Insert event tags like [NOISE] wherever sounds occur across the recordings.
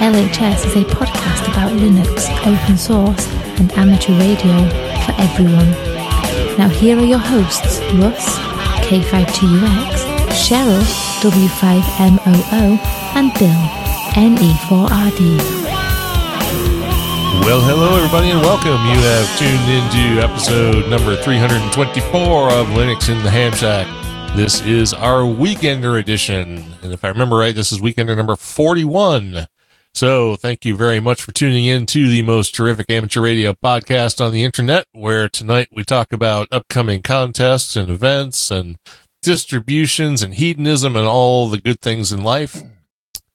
LHS is a podcast about Linux, open source, and amateur radio for everyone. Now, here are your hosts Russ, K5TUX, Cheryl, W5MOO, and Bill, NE4RD. Well, hello, everybody, and welcome. You have tuned into episode number 324 of Linux in the Ham Shack. This is our Weekender edition. And if I remember right, this is Weekender number 41. So thank you very much for tuning in to the most terrific amateur radio podcast on the internet, where tonight we talk about upcoming contests and events and distributions and hedonism and all the good things in life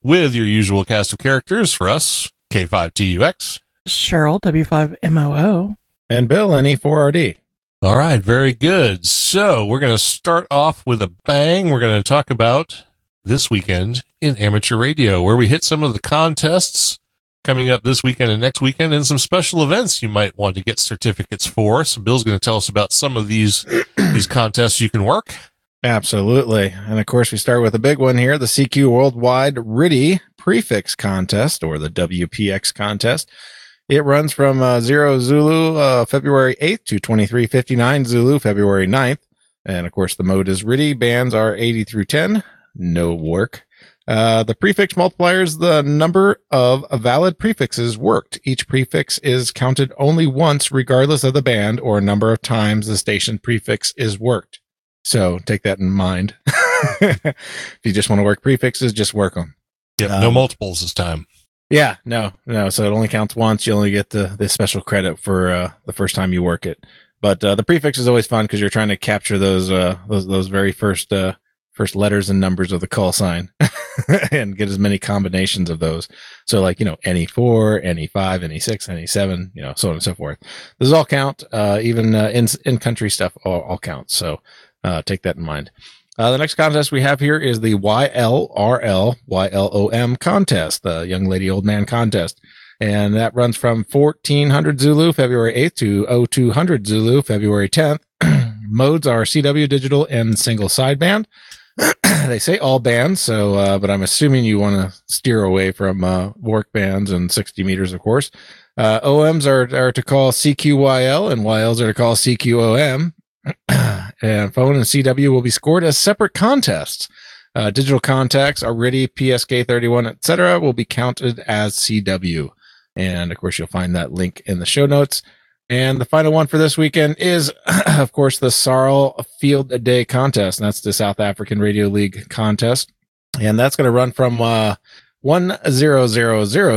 with your usual cast of characters for us, K5TUX. Cheryl, W5MOO. And Bill, NE4RD. All right, very good. So we're going to start off with a bang. We're going to talk about this weekend in amateur radio, where we hit some of the contests coming up this weekend and next weekend, and some special events you might want to get certificates for. So Bill's going to tell us about some of these [CLEARS THROAT] these contests you can work. Absolutely. And of course, we start with a big one here the CQ Worldwide RTTY Prefix Contest, or the WPX Contest. It runs from uh, 0 Zulu uh, February 8th to 2359 Zulu February 9th. And of course, the mode is RTTY. Bands are 80 through 10. No WARC. Uh, the prefix multiplier is the number of valid prefixes worked. Each prefix is counted only once, regardless of the band or number of times the station prefix is worked. So take that in mind. [LAUGHS] if you just want to work prefixes, just work them. Yep, no Um, multiples this time. Yeah, no, no. So it only counts once. You only get the, the special credit for uh, the first time you work it. But uh, the prefix is always fun because you're trying to capture those uh, those those very first uh, first letters and numbers of the call sign [LAUGHS] and get as many combinations of those. So like you know any four, any five, any six, any seven, you know so on and so forth. This all count. Uh, even uh, in in country stuff all, all counts. So uh, take that in mind. Uh, the next contest we have here is the YLRL YLOM contest, the Young Lady Old Man contest. And that runs from 1400 Zulu, February 8th to 0200 Zulu, February 10th. [CLEARS THROAT] Modes are CW digital and single sideband. [CLEARS THROAT] they say all bands, so, uh, but I'm assuming you want to steer away from, uh, WARC bands and 60 meters, of course. Uh, OMs are, are to call CQYL and YLs are to call CQOM. [CLEARS THROAT] and phone and CW will be scored as separate contests. Uh, digital contacts already PSK 31, etc., will be counted as CW. And of course, you'll find that link in the show notes. And the final one for this weekend is, [CLEARS THROAT] of course, the SARL Field Day contest. And that's the South African Radio League contest. And that's going to run from, uh, 1000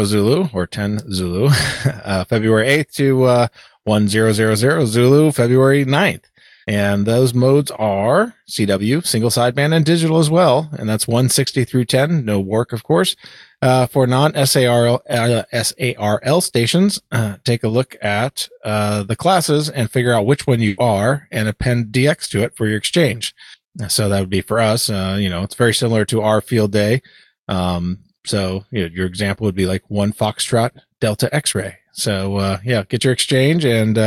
Zulu or 10 Zulu, [LAUGHS] uh, February 8th to, uh, 1000 Zulu, February 9th. And those modes are CW, single sideband, and digital as well. And that's 160 through 10. No WARC, of course. Uh, for non SARL, uh, SARL stations, uh, take a look at, uh, the classes and figure out which one you are and append DX to it for your exchange. So that would be for us. Uh, you know, it's very similar to our field day. Um, so you know, your example would be like one Foxtrot Delta X-ray. So, uh, yeah, get your exchange and,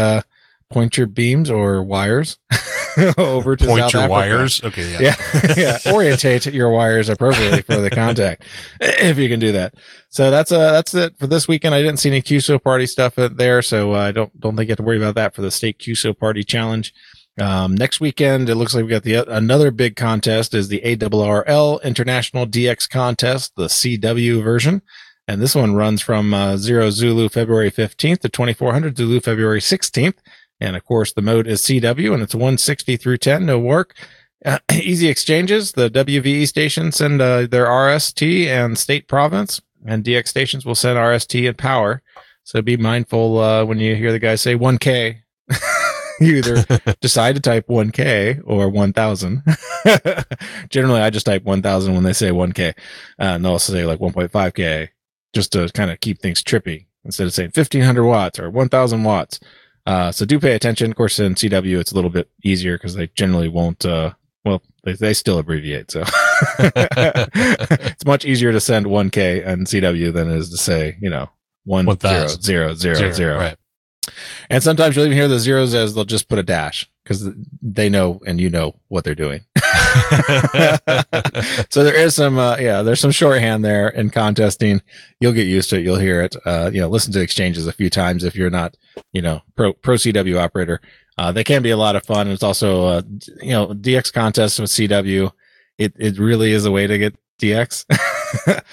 uh, point your beams or wires [LAUGHS] over to Point South your Africa. wires. Okay, yeah. Yeah, [LAUGHS] yeah. Orientate your wires appropriately for the contact, [LAUGHS] if you can do that. So that's uh that's it for this weekend. I didn't see any QSO party stuff there, so uh, I don't don't think you have to worry about that for the state QSO party challenge. Um, next weekend, it looks like we got the another big contest is the ARRL International DX Contest, the CW version. And this one runs from uh, zero Zulu February 15th to 2400 Zulu February 16th. And of course, the mode is CW and it's 160 through 10, no WARC. Uh, [CLEARS THROAT] easy exchanges. The WVE stations send uh, their RST and state province, and DX stations will send RST and power. So be mindful uh, when you hear the guy say 1K. [LAUGHS] you either [LAUGHS] decide to type 1K or 1000. [LAUGHS] Generally, I just type 1000 when they say 1K. Uh, and they'll also say like 1.5K, just to kind of keep things trippy instead of saying 1500 watts or 1000 watts. Uh, so do pay attention. Of course, in CW, it's a little bit easier because they generally won't, uh, well, they, they still abbreviate. So [LAUGHS] it's much easier to send 1K and CW than it is to say, you know, one zero 1000. zero zero zero. Zero, Right. And sometimes you'll even hear the zeros as they'll just put a dash because they know and you know what they're doing. [LAUGHS] [LAUGHS] so there is some, uh, yeah, there's some shorthand there in contesting. You'll get used to it. You'll hear it. Uh, you know, listen to exchanges a few times if you're not, you know, pro pro CW operator. Uh, they can be a lot of fun. It's also, uh, you know, DX contests with CW. It it really is a way to get DX.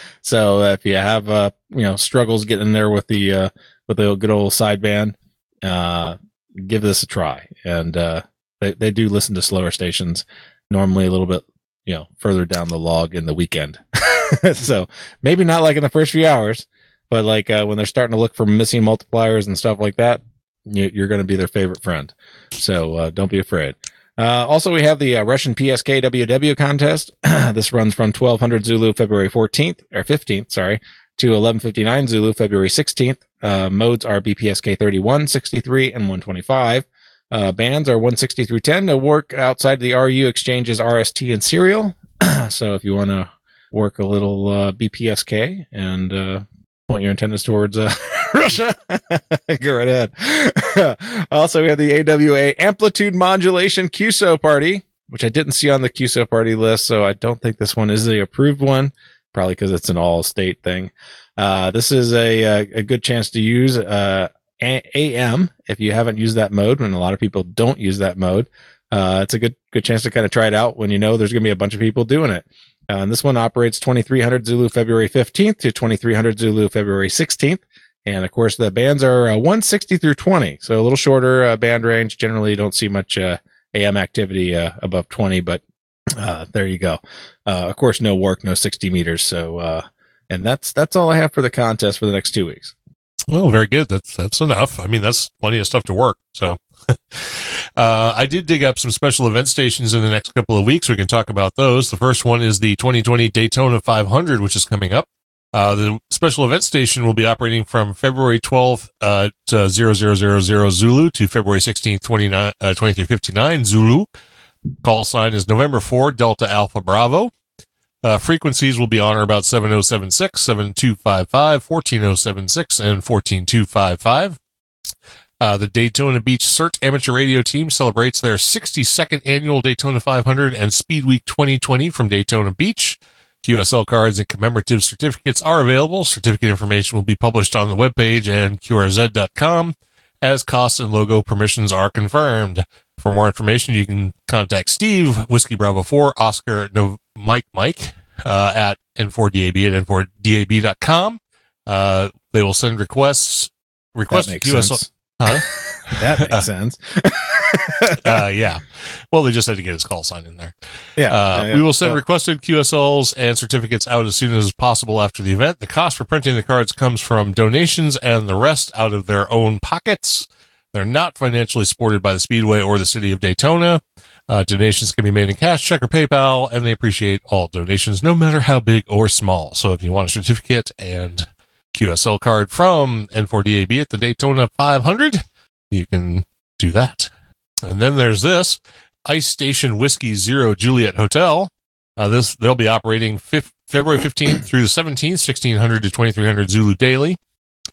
[LAUGHS] so if you have, uh, you know, struggles getting there with the uh, with the good old sideband, uh, give this a try. And uh, they they do listen to slower stations normally a little bit you know further down the log in the weekend. [LAUGHS] So maybe not like in the first few hours but like uh, when they're starting to look for missing multipliers and stuff like that you, you're going to be their favorite friend. So uh, don't be afraid. Uh, also we have the uh, russian psk ww contest. [CLEARS THROAT] This runs from 1200 zulu february 14th or 15th sorry to 1159 zulu february 16th uh, modes are bpsk 31 63 and 125 uh, bands are 160 through 10 to work outside the RU exchanges RST and serial. [CLEARS THROAT] so if you want to work a little uh, BPSK and uh, point your antennas towards uh, [LAUGHS] Russia, [LAUGHS] go right ahead. [LAUGHS] also, we have the AWA amplitude modulation QSO party, which I didn't see on the QSO party list. So I don't think this one is the approved one, probably because it's an all state thing. Uh, this is a, a, a good chance to use uh, AM if you haven't used that mode, and a lot of people don't use that mode. Uh, it's a good good chance to kind of try it out when you know there's going to be a bunch of people doing it. Uh, and this one operates 2300 Zulu February 15th to 2300 Zulu February 16th. And of course, the bands are uh, 160 through 20, so a little shorter uh, band range. Generally, you don't see much uh, AM activity uh, above 20, but uh, there you go. Uh, of course, no WARC, no 60 meters. So, and that's that's all I have for the contest for the next two weeks. Well, very good. That's that's enough. I mean, that's plenty of stuff to work. So, [LAUGHS] uh, I did dig up some special event stations in the next couple of weeks. We can talk about those. The first one is the 2020 Daytona 500, which is coming up. Uh, the special event station will be operating from February 12th uh, to 0000 Zulu to February 16th, 29, uh, 2359 Zulu. Call sign is November 4 Delta Alpha Bravo. Uh, frequencies will be on or about 7076, 7255, 14076, and 14255. Uh, the Daytona Beach CERT Amateur Radio Team celebrates their 62nd annual Daytona 500 and Speed Week 2020 from Daytona Beach. QSL cards and commemorative certificates are available. Certificate information will be published on the webpage and QRZ.com as costs and logo permissions are confirmed. For more information, you can contact Steve, Whiskey Bravo 4, Oscar no, Mike Mike uh, at N4DAB at N4DAB.com. Uh, they will send requests. Request that makes QSL. sense. Huh? [LAUGHS] That makes [LAUGHS] sense. uh, yeah. Well, they just had to get his call sign in there. yeah, Uh, yeah, we will send yeah. requested QSLs and certificates out as soon as possible after the event. The cost for printing the cards comes from donations and the rest out of their own pockets. They're not financially supported by the Speedway or the city of Daytona. Uh, donations can be made in cash, check, or PayPal, and they appreciate all donations, no matter how big or small. So if you want a certificate and QSL card from N4DAB at the Daytona 500, you can do that. And then there's this Ice Station Whiskey Zero Juliet Hotel. Uh, this they'll be operating February 15th through the 17th, 1600 to 2300 Zulu daily.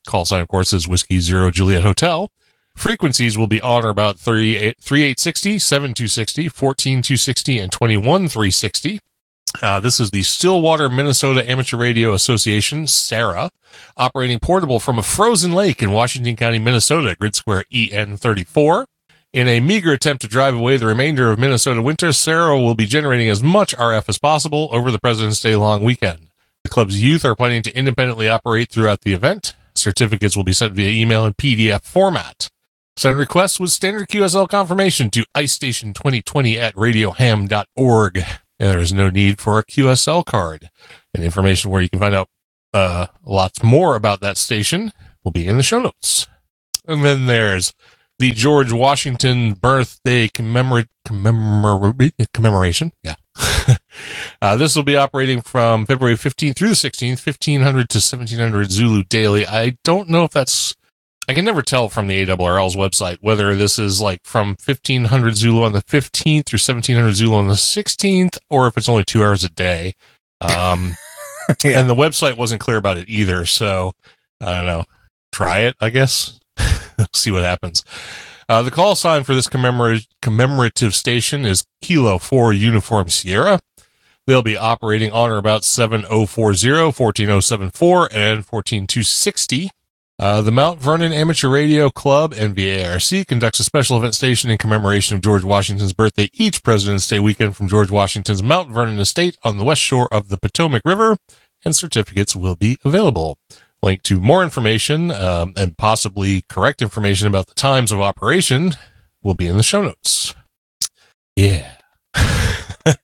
Call sign, of course, is Whiskey Zero Juliet Hotel. Frequencies will be on or about 38, 3860, 7260, 14260, and 21360. Uh, this is the Stillwater, Minnesota Amateur Radio Association, SARA, operating portable from a frozen lake in Washington County, Minnesota, grid square EN34. In a meager attempt to drive away the remainder of Minnesota winter, SARA will be generating as much RF as possible over the President's Day long weekend. The club's youth are planning to independently operate throughout the event. Certificates will be sent via email in PDF format. Send requests with standard QSL confirmation to icestation2020 at radioham.org. And there is no need for a QSL card. And information where you can find out uh, lots more about that station will be in the show notes. And then there's the George Washington birthday commemora- commemora- commemoration. Yeah. [LAUGHS] uh, this will be operating from February 15th through the 16th, 1500 to 1700 Zulu daily. I don't know if that's, I can never tell from the ARRL's website whether this is like from 1500 Zulu on the 15th through 1700 Zulu on the 16th, or if it's only two hours a day. Um, [LAUGHS] Yeah. and the website wasn't clear about it either. So I don't know. Try it, I guess. [LAUGHS] See what happens. Uh, the call sign for this commemora- commemorative station is Kilo 4 Uniform Sierra. They'll be operating on or about 7040, 14074, and 14260. Uh, the Mount Vernon Amateur Radio Club and VARC conducts a special event station in commemoration of George Washington's birthday each President's Day weekend from George Washington's Mount Vernon estate on the west shore of the Potomac River, and certificates will be available. Link to more information um, and possibly correct information about the times of operation will be in the show notes. Yeah. [LAUGHS]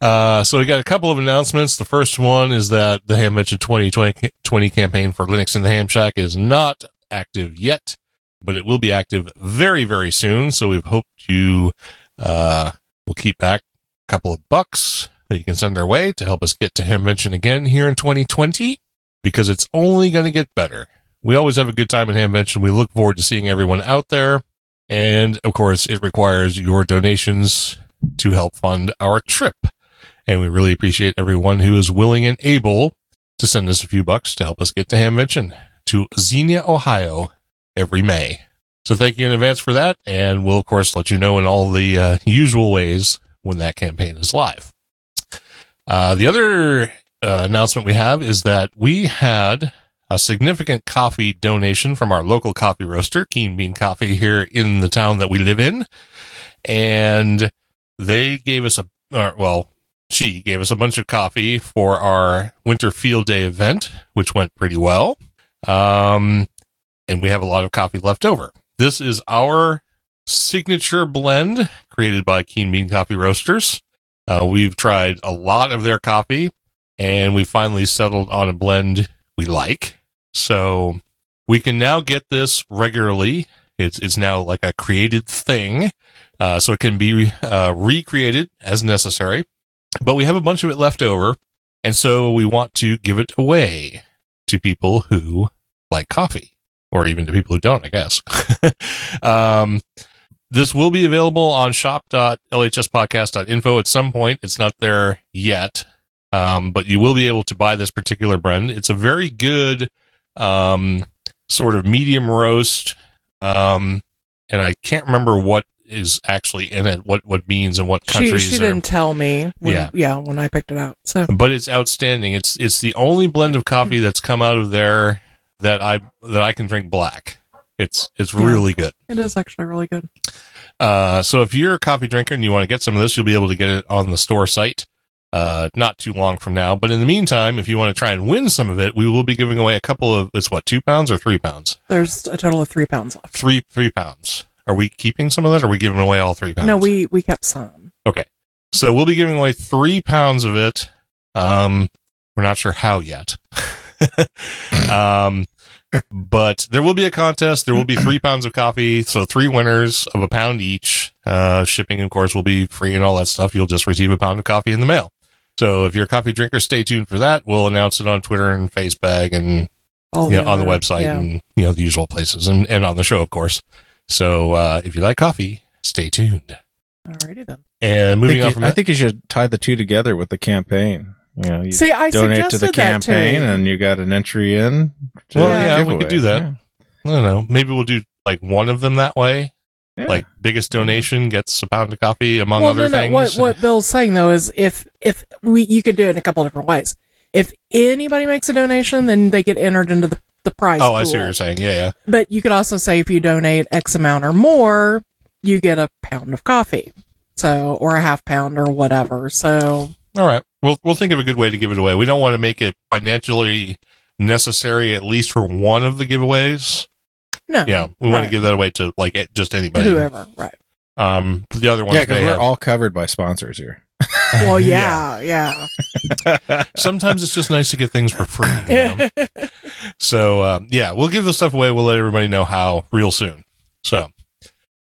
uh, so we got a couple of announcements. The first one is that the Hamvention 2020 campaign for Linux in the Ham Shack is not active yet, but it will be active very, very soon. So we've hoped you uh, will keep back a couple of bucks that you can send our way to help us get to Hamvention again here in 2020 because it's only going to get better. We always have a good time at Hamvention. We look forward to seeing everyone out there. And of course, it requires your donations to help fund our trip. And we really appreciate everyone who is willing and able to send us a few bucks to help us get to Hamvention to Xenia, Ohio every May. So thank you in advance for that. And we'll, of course, let you know in all the uh, usual ways when that campaign is live. Uh, the other uh, announcement we have is that we had a significant coffee donation from our local coffee roaster, Keen Bean Coffee, here in the town that we live in. And they gave us a, well, she gave us a bunch of coffee for our winter field day event, which went pretty well. Um, and we have a lot of coffee left over. This is our signature blend created by Keen Bean Coffee Roasters. Uh, we've tried a lot of their coffee and we finally settled on a blend we like. So we can now get this regularly. It's, it's now like a created thing. Uh, so it can be uh, recreated as necessary, but we have a bunch of it left over. And so we want to give it away to people who like coffee or even to people who don't, I guess. [LAUGHS] um, this will be available on shop.lhspodcast.info at some point. It's not there yet. Um, but you will be able to buy this particular blend. It's a very good, um, sort of medium roast. Um, and I can't remember what is actually in it, what, what beans and what She, countries she are didn't tell me. When, Yeah. yeah. when I picked it out. So but it's outstanding. It's it's the only blend of coffee that's come out of there that I that I can drink black. It's it's Yeah. really good. it is actually really good. Uh, so if you're a coffee drinker and you want to get some of this, you'll be able to get it on the store site. Uh, not too long from now. But in the meantime, if you want to try and win some of it, we will be giving away a couple of. It's what two pounds or three pounds? There's a total of three pounds left. Three three pounds. Are we keeping some of that? Or are we giving away all three pounds? No, we we kept some. Okay, so we'll be giving away three pounds of it. Um, we're not sure how yet. [LAUGHS] um, but there will be a contest. There will be three pounds of coffee. So three winners of a pound each. Uh, shipping, of course, will be free and all that stuff. You'll just receive a pound of coffee in the mail. So if you're a coffee drinker, stay tuned for that. We'll announce it on Twitter and Facebag and you know, on the website yeah. and you know the usual places and, and on the show, of course. So uh, if you like coffee, stay tuned. Alrighty then. And I moving think, on you, from I that, think you should tie the two together with the campaign. You know, you See, I donate to the campaign too. and you got an entry in. Well, the yeah, we could do that. Yeah. I don't know. Maybe we'll do like one of them that way. Yeah. Like biggest donation gets a pound of coffee, among well, other no, no. things. What what Bill's saying though is if if we you could do it in a couple different ways. If anybody makes a donation, then they get entered into the the prize. oh, I see what you're saying. Yeah, yeah. But you could also say if you donate X amount or more, you get a pound of coffee. So or a half pound or whatever. So All right. We'll we'll think of a good way to give it away. We don't want to make it financially necessary, at least for one of the giveaways. no. Yeah, we want to give that away to like just anybody. Whoever, right. Um, the other one. Yeah, because we're have- all covered by sponsors here. [LAUGHS] Well, Yeah. yeah, yeah. [LAUGHS] sometimes it's just nice to get things for free. you know? [LAUGHS] so um, yeah, we'll give the stuff away. We'll let everybody know how real soon. So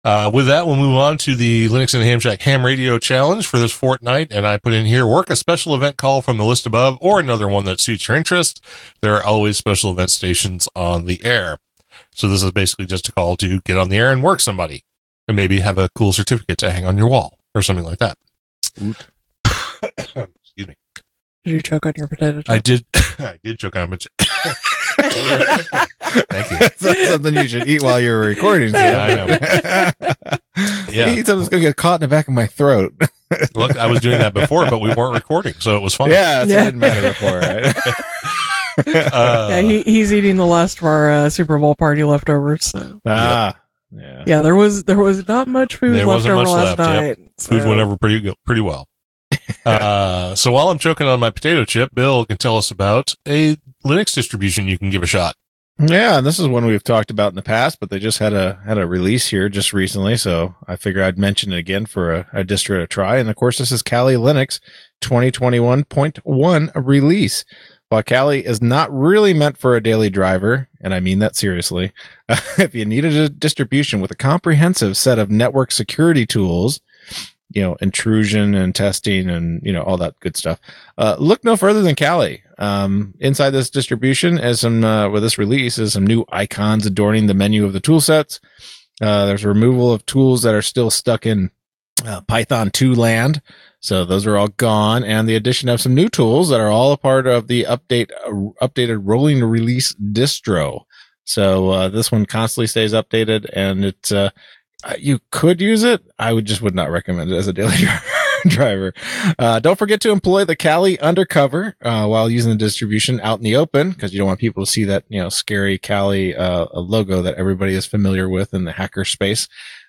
Uh, with that, we'll move on to the Linux and Ham Shack Ham Radio Challenge for this fortnight. And I put in here work a special event call from the list above or another one that suits your interest. There are always special event stations on the air. So this is basically just a call to get on the air and work somebody and maybe have a cool certificate to hang on your wall or something like that. Excuse me. Did you choke on your potato chip? I did. [LAUGHS] I did choke on it. [LAUGHS] Thank you. That's something you should eat while you're recording. so. Yeah, [LAUGHS] Yeah. Eat something's gonna get caught in the back of my throat. Look, I was doing that before, but we weren't recording, so it was fun. yeah, so Yeah. it didn't matter before, right? Uh, yeah, he, he's eating the last of our uh, Super Bowl party leftovers. So. ah, yeah. Yeah, there was there was not much food There left wasn't over much last left, night. food so- went over pretty pretty well. Uh, so while I'm choking on my potato chip, Bill can tell us about a Linux distribution you can give a shot. Yeah, and this is one we've talked about in the past, but they just had a had a release here just recently, so I figure I'd mention it again for a, a distro to try. And of course, this is Kali Linux 2021.1 release. While Kali is not really meant for a daily driver, and I mean that seriously, [LAUGHS] if you needed a distribution with a comprehensive set of network security tools, you know, intrusion and testing and, you know, all that good stuff, uh, look no further than Kali. Um, inside this distribution as some, uh, with this release is some new icons adorning the menu of the tool sets. Uh, there's removal of tools that are still stuck in uh, Python 2 land. So those are all gone and the addition of some new tools that are all a part of the update, updated rolling release distro. So, uh, this one constantly stays updated and it's, uh, you could use it. I would just would not recommend it as a daily [LAUGHS] driver. Uh, don't forget to employ the Kali undercover uh, while using the distribution out in the open because you don't want people to see that you know scary Kali uh, logo that everybody is familiar with in the hacker space.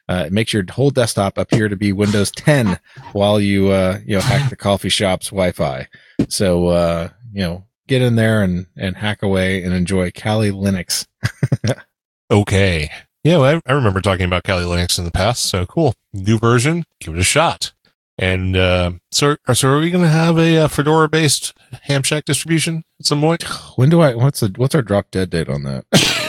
Uh, it makes your whole desktop appear to be Windows 10 while you uh, you know hack the coffee shop's Wi-Fi. So uh, you know get in there and and hack away and enjoy Kali Linux. [LAUGHS] Okay. Yeah, well, I, I remember talking about Kali Linux in the past. So cool. New version. Give it a shot. And uh, so, so are we going to have a, uh Fedora based Ham Shack distribution at some point? [SIGHS] When do I? What's the what's our drop dead date on that? [LAUGHS]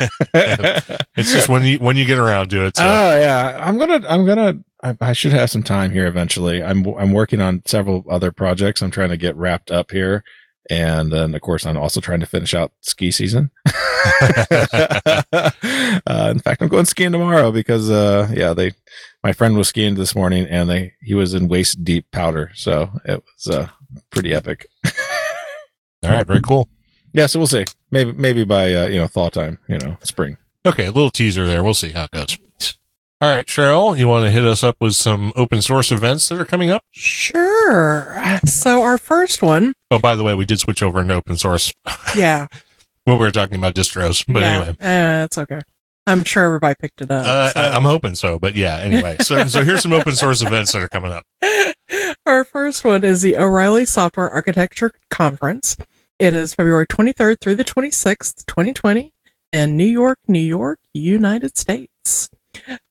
[LAUGHS] It's just when you when you get around to it. So. Oh yeah, I'm gonna, I'm gonna, I, I should have some time here eventually. I'm, I'm working on several other projects. I'm trying to get wrapped up here, and then of course I'm also trying to finish out ski season. [LAUGHS] uh, in fact, I'm going skiing tomorrow because, uh, yeah, they, my friend was skiing this morning and they, he was in waist deep powder, so it was uh, pretty epic. [LAUGHS] All right. Very cool. Yeah, so we'll see. Maybe, maybe by uh, you know thaw time, you know, spring. Okay. A little teaser there. We'll see how it goes. All right, Cheryl, you want to hit us up with some open source events that are coming up? Sure. So our first one, Oh, by the way, we did switch over into open source [LAUGHS] yeah, when we were talking about distros. But yeah, anyway, eh, it's okay. I'm sure everybody picked it up. uh, so. I, I'm hoping so. But yeah, anyway. So, [LAUGHS] so here's some open source events that are coming up. Our first one is the O'Reilly Software Architecture Conference. It is February 23rd through the 26th, 2020, in New York, New York, United States.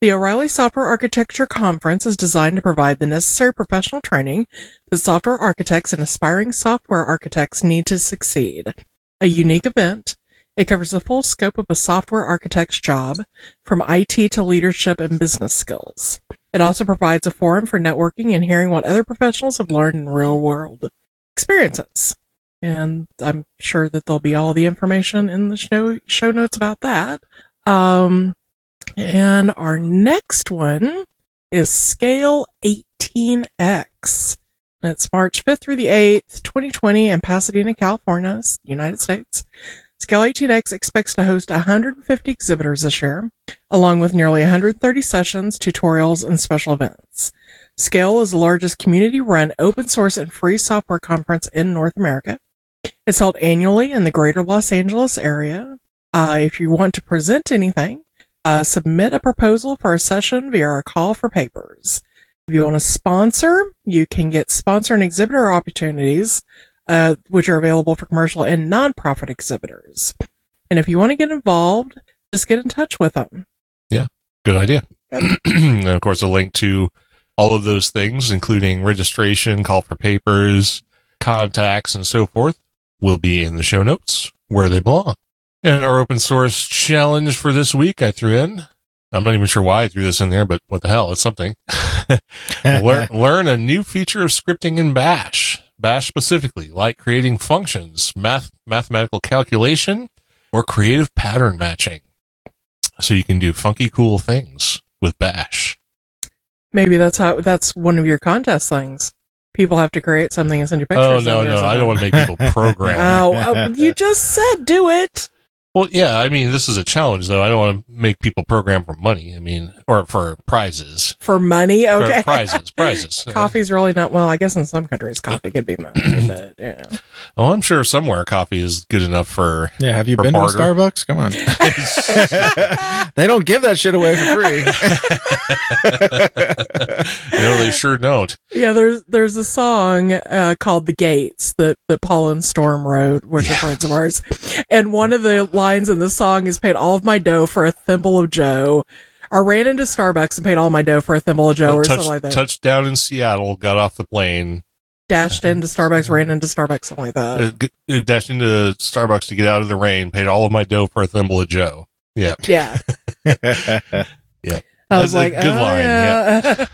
The O'Reilly Software Architecture Conference is designed to provide the necessary professional training that software architects and aspiring software architects need to succeed. A unique event, it covers the full scope of a software architect's job, from IT to leadership and business skills. It also provides a forum for networking and hearing what other professionals have learned in real world experiences. And I'm sure that there'll be all the information in the show show notes about that. Um, and our next one is Scale 18X. It's March 5th through the 8th, 2020 in Pasadena, California, United States. Scale 18X expects to host 150 exhibitors this year, along with nearly 130 sessions, tutorials, and special events. Scale is the largest community run open source and free software conference in North America. It's held annually in the greater Los Angeles area. Uh, if you want to present anything, uh, submit a proposal for a session via our call for papers. If you want to sponsor, you can get sponsor and exhibitor opportunities, uh, which are available for commercial and nonprofit exhibitors. And if you want to get involved, just get in touch with them. Yeah, good idea. [CLEARS THROAT] and of course, a link to all of those things, including registration, call for papers, contacts, and so forth, will be in the show notes where they belong. And our open source challenge for this week, I threw in I'm not even sure why I threw this in there, but what the hell? It's something. [LAUGHS] learn, learn a new feature of scripting in Bash. Bash specifically, like creating functions, math, mathematical calculation, or creative pattern matching. So you can do funky, cool things with Bash. Maybe that's how that's one of your contest things. People have to create something and send you pictures. Oh no, no, I don't want to make people program. [LAUGHS] Oh, oh, you just said do it well, yeah, I mean, this is a challenge, though. I don't want to make people program for money. I mean, or for prizes. for money. Or Okay, prizes, prizes. [LAUGHS] Coffee's really not well. I guess in some countries coffee could be money, but yeah. [CLEARS THROAT] Oh, I'm sure somewhere coffee is good enough for. Yeah, have you For been to barter. Starbucks? Come on. [LAUGHS] they don't give that shit away for free. [LAUGHS] no, they sure don't. Yeah, there's there's a song uh, called "The Gates" that that Paul and Storm wrote, which are friends of ours, and one of the lines in the song is "Paid all of my dough for a thimble of Joe." I ran into Starbucks and paid all my dough for a thimble of Joe, or Touch- something like that. touchdown in Seattle, got off the plane, Dashed into Starbucks, ran into Starbucks, something like that. uh, uh, dashed into Starbucks to get out of the rain, paid all of my dough for a thimble of Joe. Yeah. yeah, [LAUGHS] yeah. I That's was a like, good oh, line, yeah.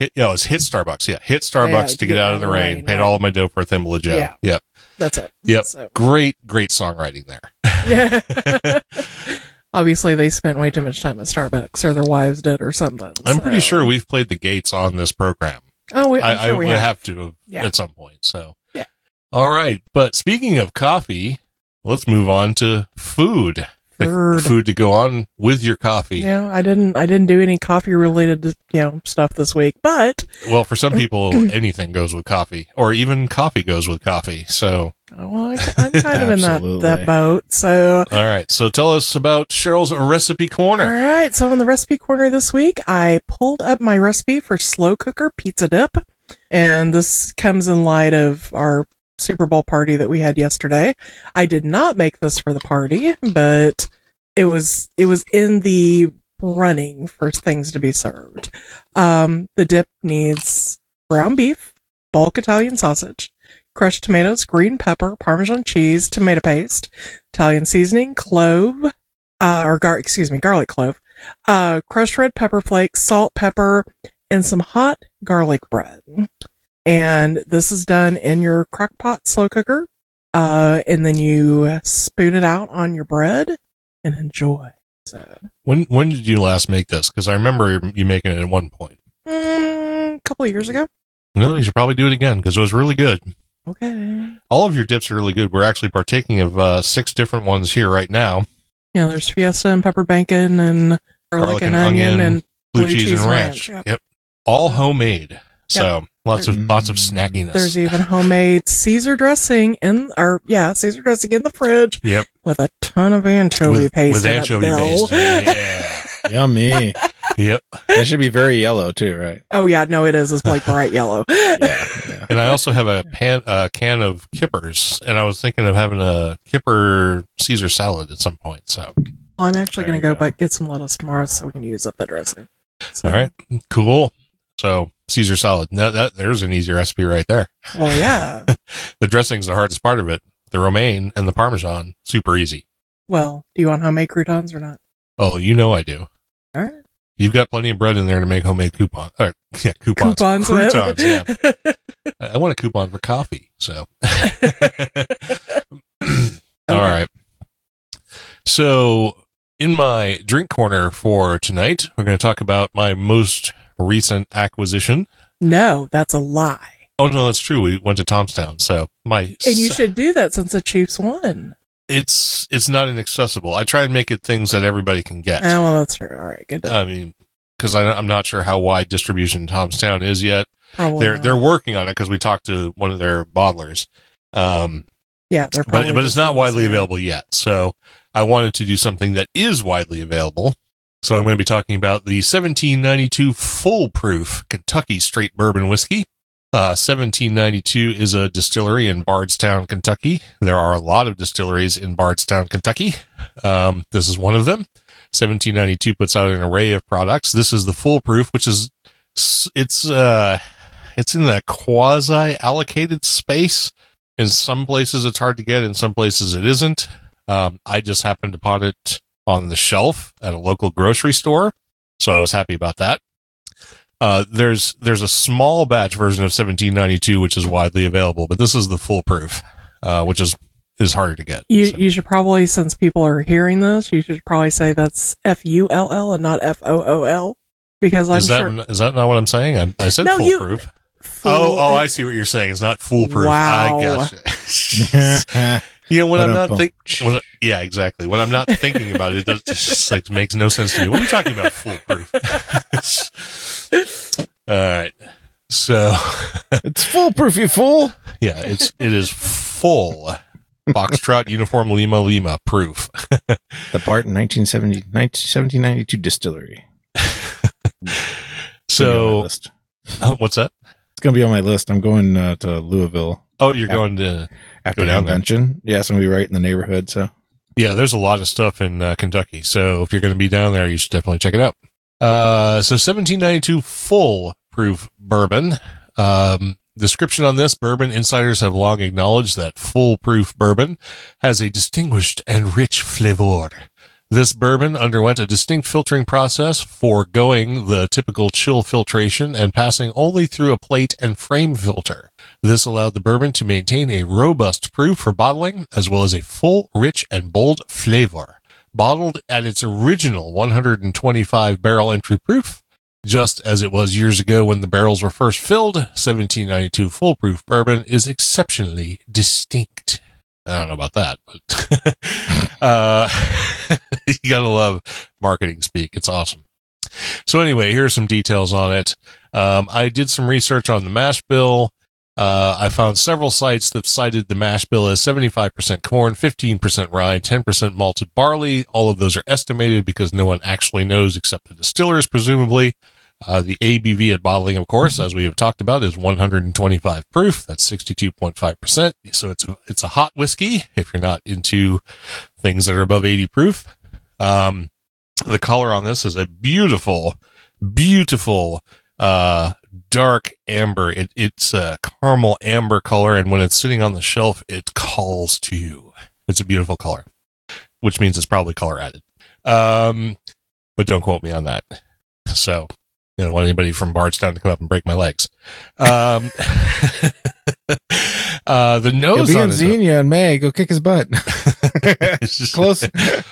Hit, yeah, it was hit Starbucks. Yeah. Hit [LAUGHS] Starbucks Yeah, to get out of the rain, paid right. all of my dough for a thimble of Joe. Yeah. Yep. That's it. Yep. So, Great, great songwriting there. yeah. [LAUGHS] Obviously, they spent way too much time at Starbucks, or their wives did, or something. I'm pretty sure we've played the gates on this program. Oh, we, I, I we would have. have to Yeah. at some point. So, Yeah. All right. But speaking of coffee, let's move on to food. The Food. Food to go on with your coffee. Yeah, I didn't. I didn't do any coffee related, you know, stuff this week. But Well, for some people, [CLEARS THROAT] anything goes with coffee, or even coffee goes with coffee. So, oh, well, I, I'm kind of in that [LAUGHS] that boat. So, all right. So, tell us about Cheryl's recipe corner. All right. So, in the recipe corner this week, I pulled up my recipe for slow cooker pizza dip, and this comes in light of our Super Bowl party that we had yesterday. I did not make this for the party, but it was it was in the running for things to be served. Um, the dip needs ground beef, bulk Italian sausage, crushed tomatoes, green pepper, Parmesan cheese, tomato paste, Italian seasoning, clove, uh, or gar- excuse me, garlic clove, uh, crushed red pepper flakes, salt, pepper, and some hot garlic bread. And this is done in your crock pot slow cooker. Uh, and then you spoon it out on your bread and enjoy. So, When when did you last make this? Because I remember you making it at one point. mm, a couple of years ago. No, you should probably do it again because it was really good. Okay. All of your dips are really good. We're actually partaking of uh, six different ones here right now. Yeah, there's fiesta and pepper bacon and garlic, and, onion, and blue, cheese, and ranch. yep. Yep. All homemade. So lots of lots of snackiness. there's even homemade Caesar dressing in, or yeah, Caesar dressing in the fridge Yep. with a ton of anchovy with, paste with in it, anchovy Bill. paste. [LAUGHS] Yeah. Yummy. yep. That should be very yellow too, right? Oh yeah, no, it is. It's like bright yellow. [LAUGHS] Yeah. yeah. And I also have a pan, uh, can of kippers, and I was thinking of having a kipper Caesar salad at some point. So, I'm actually gonna go, go. back get some lettuce tomorrow so we can use up the dressing. So, all right, cool. So Caesar salad. That, that there's an easy recipe right there. Well, yeah. [LAUGHS] The dressing's the hardest part of it. The romaine and the parmesan, super easy. well, do you want homemade croutons or not? Oh, you know I do. All right. You've got plenty of bread in there to make homemade coupon. Or, [LAUGHS] yeah, coupons. Coupons. Croutons, yeah. [LAUGHS] I I want a coupon for coffee. So, all right. So, in my drink corner for tonight, we're going to talk about my most recent acquisition. no, that's a lie. Oh no, that's true. We went to Tomstown, so my And you should do that since the Chiefs won. it's it's not inaccessible. I try and make it things that everybody can get. Oh, well, that's true. All right, good. I mean, because I'm not sure how wide distribution Tomstown is yet. Probably they're not. they're working on it because we talked to one of their bottlers. Um, yeah, they're but probably but it's not widely available yet. So I wanted to do something that is widely available. So I'm going to be talking about the 1792 Foolproof Kentucky Straight Bourbon Whiskey. Uh, 1792 is a distillery in Bardstown, Kentucky. There are a lot of distilleries in Bardstown, Kentucky. Um, this is one of them. 1792 puts out an array of products. This is the Foolproof, which is it's uh it's in the quasi allocated space. In some places it's hard to get, in some places it isn't. Um, I just happened to pot it on the shelf at a local grocery store. So I was happy about that. Uh, there's there's a small batch version of 1792 which is widely available, but this is the foolproof, uh, which is is harder to get. You So- you should probably, since people are hearing this, you should probably say that's F U L L and not F O O L, because I'm is that sure. is that not what I'm saying? I, I said No, you- foolproof. fool- Oh, oh, I see what you're saying. It's not foolproof. Wow. I gotcha. [LAUGHS] [LAUGHS] you know, when I'm not Ba-dum-bum. thinking, when, yeah, exactly. When I'm not thinking about it, it does, just like makes no sense to me. What are you talking about, foolproof? [LAUGHS] All right. So, [LAUGHS] it's foolproof, you fool. yeah, it's it is full Foxtrot Uniform Lima Lima proof. The part in 1970, 1792 distillery. [LAUGHS] It's gonna be on my So, list. oh, what's that? it's gonna be on my list. I'm going uh, to Louisville Oh, you're going to after Go the down there. convention. Yeah, it's gonna be right in the neighborhood. So Yeah, there's a lot of stuff in uh, Kentucky. So if you're going to be down there, you should definitely check it out. Uh, so 1792 full proof bourbon. Um, description on this bourbon insiders have long acknowledged that full proof bourbon has a distinguished and rich flavor. This bourbon underwent a distinct filtering process, foregoing the typical chill filtration and passing only through a plate and frame filter. This allowed the bourbon to maintain a robust proof for bottling, as well as a full, rich, and bold flavor. Bottled at its original 125 barrel entry proof, just as it was years ago when the barrels were first filled, 1792 full proof bourbon is exceptionally distinct. I don't know about that, but [LAUGHS] uh, [LAUGHS] [LAUGHS] you gotta love marketing speak. It's awesome. So anyway, here are some details on it. Um, I did some research on the mash bill. Uh, I found several sites that cited the mash bill as 75% corn, 15% rye, 10% malted barley. All of those are estimated because no one actually knows except the distillers, presumably. Uh, the ABV at bottling, of course, as we have talked about, is 125 proof. That's 62.5%. So it's it's a hot whiskey if you're not into things that are above 80 proof. Um, the color on this is a beautiful, beautiful, uh, dark amber. It, it's a caramel amber color. And when it's sitting on the shelf, it calls to you. It's a beautiful color, which means it's probably color added. Um, but don't quote me on that. So, you don't want anybody from Bardstown to come up and break my legs. Um, [LAUGHS] uh, the He'll nose be on in Xenia and May. Go kick his butt. [LAUGHS] [LAUGHS] It's just- Close. [LAUGHS]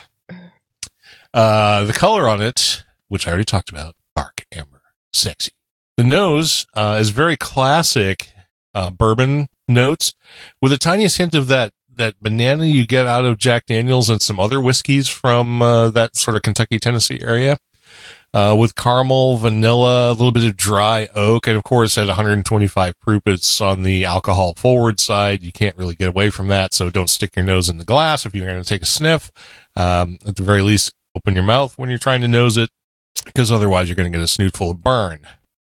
Uh, the color on it, which I already talked about, dark amber, sexy. The nose uh, is very classic uh, bourbon notes, with the tiniest hint of that that banana you get out of Jack Daniels and some other whiskeys from uh, that sort of Kentucky Tennessee area. Uh, with caramel, vanilla, a little bit of dry oak, and of course at 125 proof, it's on the alcohol forward side. You can't really get away from that, so don't stick your nose in the glass if you're going to take a sniff. Um, at the very least, open your mouth when you're trying to nose it, because otherwise you're going to get a snoot full of burn.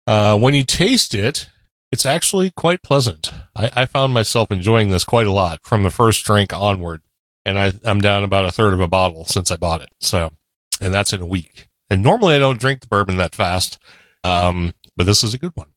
Uh, when you taste it, it's actually quite pleasant. I, I found myself enjoying this quite a lot from the first drink onward, and I, I'm down about a third of a bottle since I bought it. So, and that's in a week. And normally I don't drink the bourbon that fast, um, but this is a good one.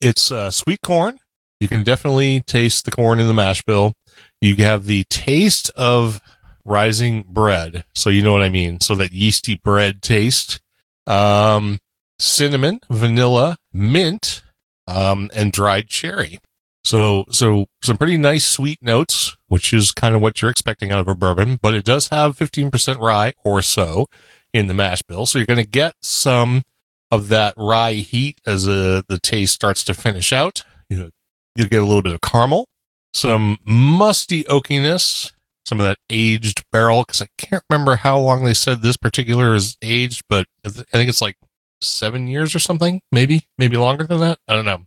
It's uh, sweet corn. You can definitely taste the corn in the mash bill. You have the taste of rising bread. So you know what I mean. So that yeasty bread taste. Um, cinnamon, vanilla, mint, um, and dried cherry. So, so some pretty nice sweet notes, which is kind of what you're expecting out of a bourbon, but it does have 15% rye or so in the mash bill. So you're going to get some of that rye heat as uh, the taste starts to finish out. You'll get a little bit of caramel, some musty oakiness, some of that aged barrel. Cause I can't remember how long they said this particular is aged, but I I think it's like seven years or something, maybe, maybe longer than that. I don't know.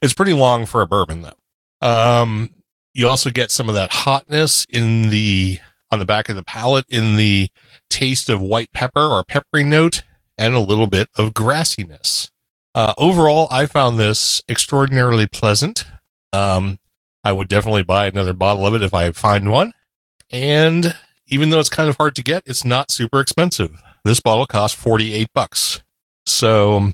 It's pretty long for a bourbon though. Um, you also get some of that hotness in the, on the back of the palate in the taste of white pepper or peppery note and a little bit of grassiness. Uh, overall, I found this extraordinarily pleasant. Um, I would definitely buy another bottle of it if I find one. And even though it's kind of hard to get, it's not super expensive. This bottle costs 48 bucks. So,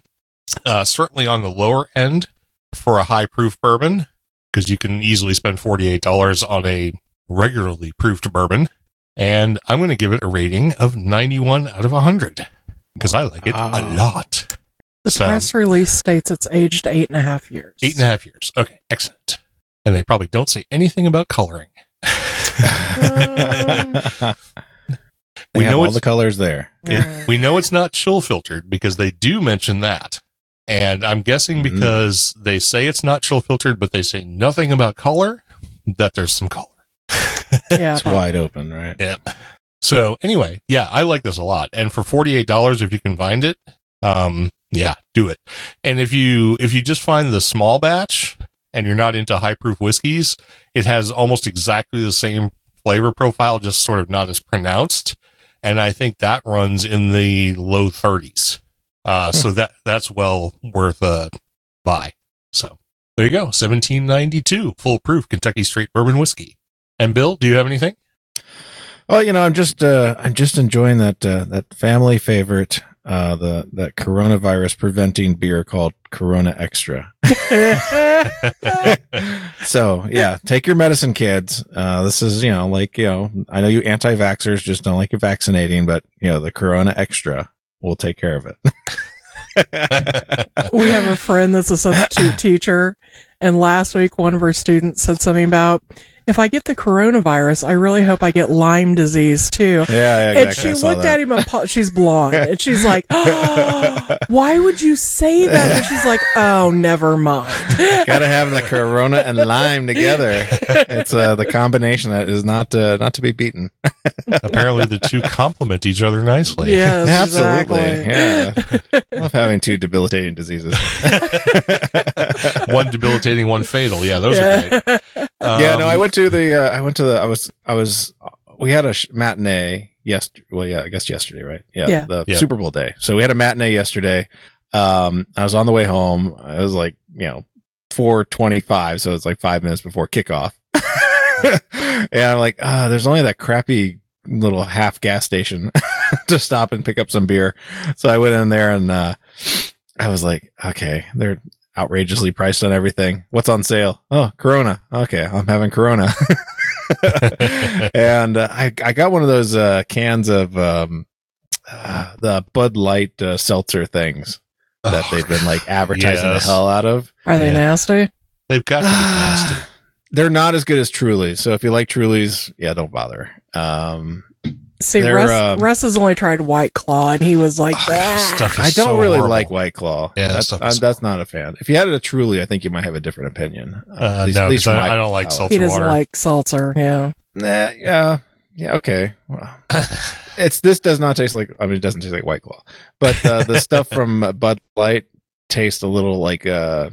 uh, certainly on the lower end for a high proof bourbon, because you can easily spend $48 on a regularly proofed bourbon. And I'm going to give it a rating of 91 out of 100. because I like it Ah. a lot. The So- press release states it's aged eight and a half years. Eight and a half years. Okay, excellent. And they probably don't say anything about coloring. [LAUGHS] Um, we We know all the colors there. Yeah. [LAUGHS] we know it's not chill filtered because they do mention that. And I'm guessing Mhm. because they say it's not chill filtered, but they say nothing about color, that there's some color. [LAUGHS] yeah. It's wide open, right? Yeah. So anyway, yeah, I like this a lot. And for $48, if you can find it, um, yeah, do it. And if you, if you just find the small batch and you're not into high proof whiskeys, it has almost exactly the same flavor profile, just sort of not as pronounced. And I think that runs in the low thirties. Uh, so that, that's well worth a buy. So there you go. 1792 full proof Kentucky straight bourbon whiskey. And Bill, do you have anything? Well, you know, I'm just uh, I'm just enjoying that uh, that family favorite, uh, the that coronavirus preventing beer called Corona Extra. [LAUGHS] so yeah, take your medicine, kids. Uh, this is you know like you know I know you anti-vaxxers just don't like you vaccinating, but you know the Corona Extra will take care of it. [LAUGHS] we have a friend that's a substitute teacher, and last week one of her students said something about if I get the coronavirus, I really hope I get Lyme disease too. yeah, yeah, And exactly. I she saw looked that. at him and pa- she's blonde, and she's like, oh, [LAUGHS] "Why would you say that?" And she's like, "Oh, never mind." [LAUGHS] Gotta have the Corona and Lyme together. It's uh, the combination that is not uh, not to be beaten. [LAUGHS] Apparently, the two complement each other nicely. Yes, Absolutely. exactly. Yeah. Love having two debilitating diseases. one debilitating, one fatal. Yeah, those are Yeah. Great. yeah, no, I Um, went to the, uh, I went to the, I was, I was, we had a sh- matinee yesterday. Well, yeah, I guess yesterday, right? Yeah. Yeah. The Yeah. Super Bowl day. So we had a matinee yesterday. Um, I was on the way home. I was like, you know, 425. So it's like five minutes before kickoff. [LAUGHS] [LAUGHS] and I'm like, ah, there's only that crappy little half gas station [LAUGHS] to stop and pick up some beer. So I went in there and, uh, I was like, okay, they're outrageously priced on everything. What's on sale? Oh, Corona. Okay, I'm having Corona. [LAUGHS] and uh, I I got one of those uh, cans of um, uh, the Bud Light uh, seltzer things that Oh, they've been like advertising yes. the hell out of. Are they Yeah. nasty? They've got to be [SIGHS] nasty. They're not as good as Truly's. So if you like Truly's, yeah, don't bother. Um, See, They're, Russ, um, Russ has only tried White Claw, and he was like, Oh, "Ah." stuff is I don't so really horrible. like White Claw. Yeah, that's stuff I'm, that's not a fan. If you had it a Truly, I think you might have a different opinion. Uh, no, 'cause from I- my I don't like palate. seltzer. he doesn't water. like seltzer. Yeah, Nah, yeah, yeah, okay. Well, [LAUGHS] it's this does not taste like. I mean, it doesn't taste like White Claw, but uh, the [LAUGHS] stuff from uh, Bud Light tastes a little like uh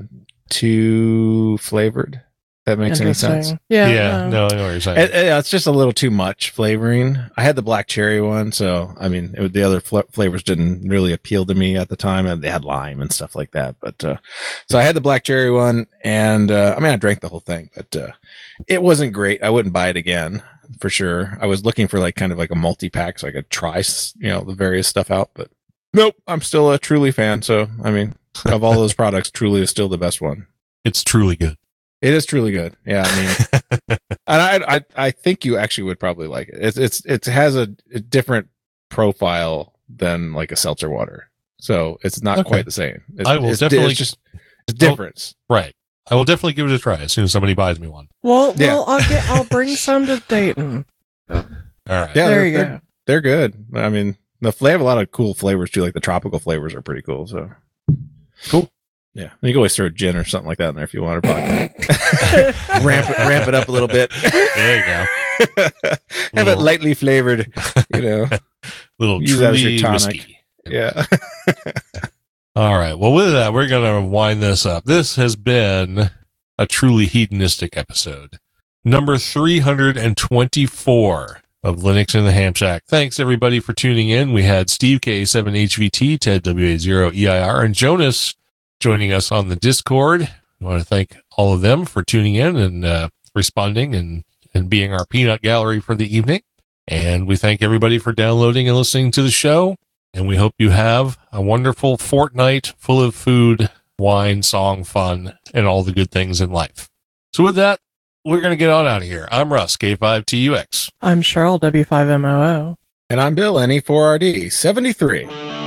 too flavored. That makes any sense. Yeah, yeah, no. no, I know what you're saying. It, it- it's just a little too much flavoring. I had the black cherry one, so I mean, it, the other fl- flavors didn't really appeal to me at the time, and they had lime and stuff like that. But uh, so I had the black cherry one, and uh, I mean, I drank the whole thing, but uh, it wasn't great. I wouldn't buy it again for sure. I was looking for like kind of like a multi pack so I could try, s- you know, the various stuff out, but nope. I'm still a Truly fan, so I mean, of all those products, Truly is still the best one. it's truly good. It is truly good. Yeah, I mean, [LAUGHS] and I, I, I think you actually would probably like it. It's, it's, it has a, a different profile than like a seltzer water, so it's not Okay. quite the same. It's, I will it's, definitely- it's just it's difference. right. I will definitely give it a try as soon as somebody buys me one. Well, Yeah. well, I'll get. I'll [LAUGHS] bring some to Dayton. All right. Yeah, there they're, you they're, go. they're good. I mean, the they have a lot of cool flavors too. Like the tropical flavors are pretty cool. So Cool. Yeah, you can always throw gin or something like that in there if you want to [LAUGHS] [LAUGHS] ramp it, ramp it up a little bit. There you go. [LAUGHS] Have it lightly flavored. You know. Little Use that as your truly tonic. whiskey. Yeah. All right. Well, with that, we're going to wind this up. This has been a truly hedonistic episode. Number 324 of Linux in the Ham Shack. Thanks everybody for tuning in. We had Steve K7HVT, Ted WA0EIR, and Jonas joining us on the Discord. I want to thank all of them for tuning in and uh, responding and, and being our peanut gallery for the evening. And we thank everybody for downloading and listening to the show. And we hope you have a wonderful fortnight full of food, wine, song, fun, and all the good things in life. So, with that, we're going to get on out of here. I'm Russ, K5TUX. I'm Cheryl, W5MOO. And I'm Bill, NE4RD73.